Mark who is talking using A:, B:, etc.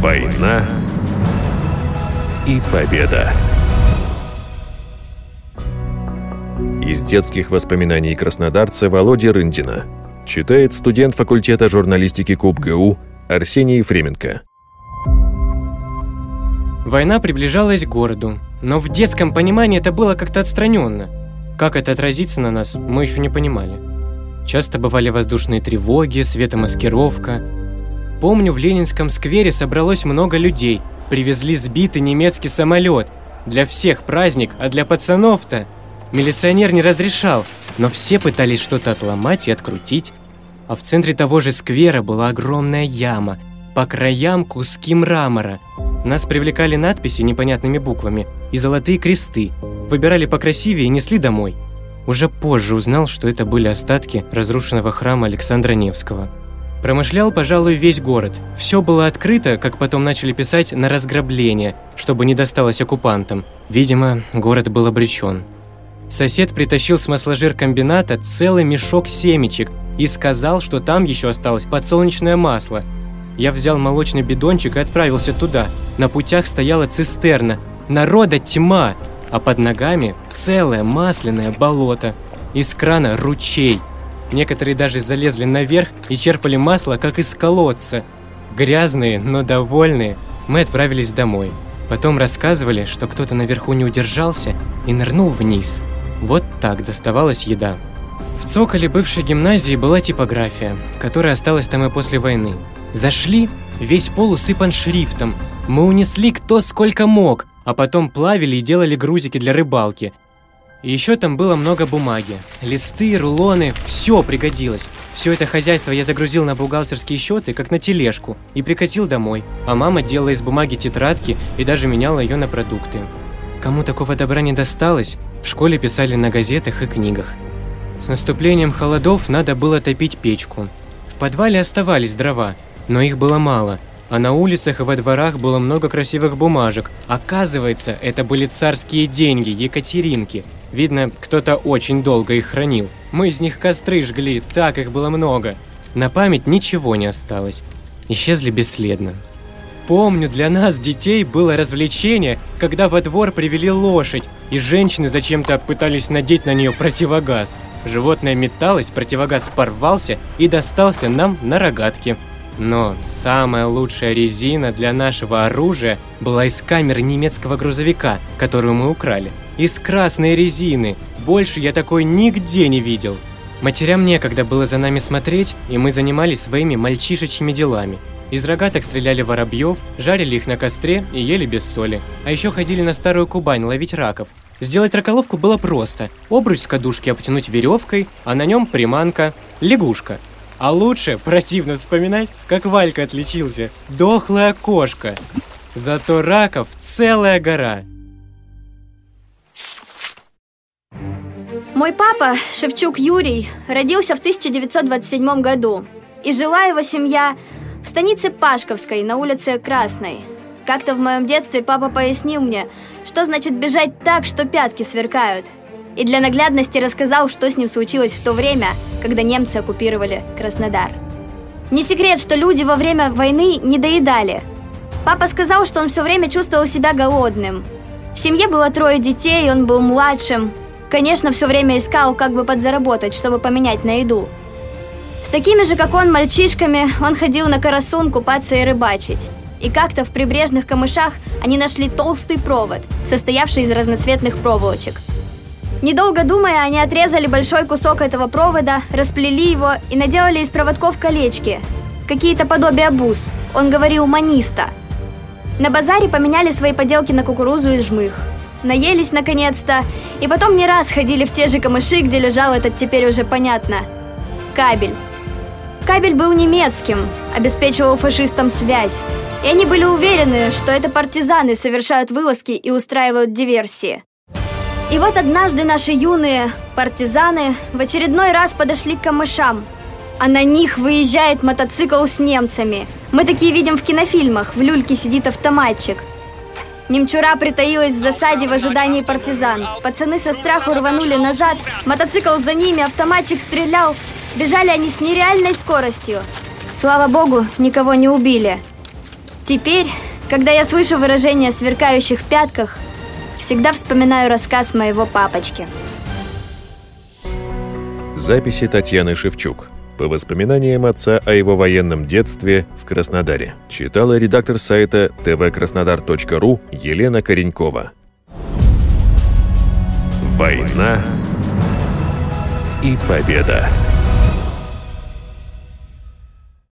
A: Война и победа. Из детских воспоминаний краснодарца Володи Рындина читает студент факультета журналистики КУБ ГУ Арсений Ефременко.
B: Война приближалась к городу, но в детском понимании это было как-то отстраненно. Как это отразится на нас, мы еще не понимали. Часто бывали воздушные тревоги, светомаскировка. Помню, в Ленинском сквере собралось много людей. Привезли сбитый немецкий самолет. Для всех праздник, а для пацанов-то милиционер не разрешал. Но все пытались что-то отломать и открутить. А в центре того же сквера была огромная яма. По краям куски мрамора. Нас привлекали надписи непонятными буквами и золотые кресты. Выбирали покрасивее и несли домой. Уже позже узнал, что это были остатки разрушенного храма Александра Невского. Промышлял, пожалуй, весь город. Все было открыто, как потом начали писать, на разграбление, чтобы не досталось оккупантам. Видимо, город был обречен. Сосед притащил с масложиркомбината целый мешок семечек и сказал, что там еще осталось подсолнечное масло. Я взял молочный бидончик и отправился туда. На путях стояла цистерна. Народа тьма! а под ногами целое масляное болото. Из крана ручей. Некоторые даже залезли наверх и черпали масло, как из колодца. Грязные, но довольные, мы отправились домой. Потом рассказывали, что кто-то наверху не удержался и нырнул вниз. Вот так доставалась еда. В цоколе бывшей гимназии была типография, которая осталась там и после войны. Зашли, весь пол усыпан шрифтом. Мы унесли кто сколько мог – а потом плавили и делали грузики для рыбалки. И еще там было много бумаги. Листы, рулоны, все пригодилось. Все это хозяйство я загрузил на бухгалтерские счеты, как на тележку, и прикатил домой. А мама делала из бумаги тетрадки и даже меняла ее на продукты. Кому такого добра не досталось, в школе писали на газетах и книгах. С наступлением холодов надо было топить печку. В подвале оставались дрова, но их было мало – а на улицах и во дворах было много красивых бумажек. Оказывается, это были царские деньги, Екатеринки. Видно, кто-то очень долго их хранил. Мы из них костры жгли, так их было много. На память ничего не осталось. Исчезли бесследно. Помню, для нас, детей, было развлечение, когда во двор привели лошадь, и женщины зачем-то пытались надеть на нее противогаз. Животное металось, противогаз порвался и достался нам на рогатке. Но самая лучшая резина для нашего оружия была из камеры немецкого грузовика, которую мы украли. Из красной резины. Больше я такой нигде не видел. Матерям некогда было за нами смотреть, и мы занимались своими мальчишечьими делами. Из рогаток стреляли воробьев, жарили их на костре и ели без соли. А еще ходили на старую Кубань ловить раков. Сделать раколовку было просто. Обруч с кадушки обтянуть веревкой, а на нем приманка – лягушка – а лучше противно вспоминать, как Валька отличился. Дохлая кошка. Зато раков целая гора.
C: Мой папа, Шевчук Юрий, родился в 1927 году. И жила его семья в станице Пашковской на улице Красной. Как-то в моем детстве папа пояснил мне, что значит бежать так, что пятки сверкают – и для наглядности рассказал, что с ним случилось в то время, когда немцы оккупировали Краснодар. Не секрет, что люди во время войны не доедали. Папа сказал, что он все время чувствовал себя голодным. В семье было трое детей, он был младшим. Конечно, все время искал, как бы подзаработать, чтобы поменять на еду. С такими же, как он, мальчишками, он ходил на карасун купаться и рыбачить. И как-то в прибрежных камышах они нашли толстый провод, состоявший из разноцветных проволочек – Недолго думая, они отрезали большой кусок этого провода, расплели его и наделали из проводков колечки. Какие-то подобия бус. Он говорил «маниста». На базаре поменяли свои поделки на кукурузу и жмых. Наелись наконец-то, и потом не раз ходили в те же камыши, где лежал этот теперь уже понятно. Кабель. Кабель был немецким, обеспечивал фашистам связь. И они были уверены, что это партизаны совершают вылазки и устраивают диверсии. И вот однажды наши юные партизаны в очередной раз подошли к камышам, а на них выезжает мотоцикл с немцами. Мы такие видим в кинофильмах, в люльке сидит автоматчик. Немчура притаилась в засаде в ожидании партизан. Пацаны со страху рванули назад, мотоцикл за ними, автоматчик стрелял. Бежали они с нереальной скоростью. Слава богу, никого не убили. Теперь, когда я слышу выражение «сверкающих пятках», всегда вспоминаю рассказ моего папочки.
A: Записи Татьяны Шевчук. По воспоминаниям отца о его военном детстве в Краснодаре. Читала редактор сайта tvkrasnodar.ru Елена Коренькова. Война и победа.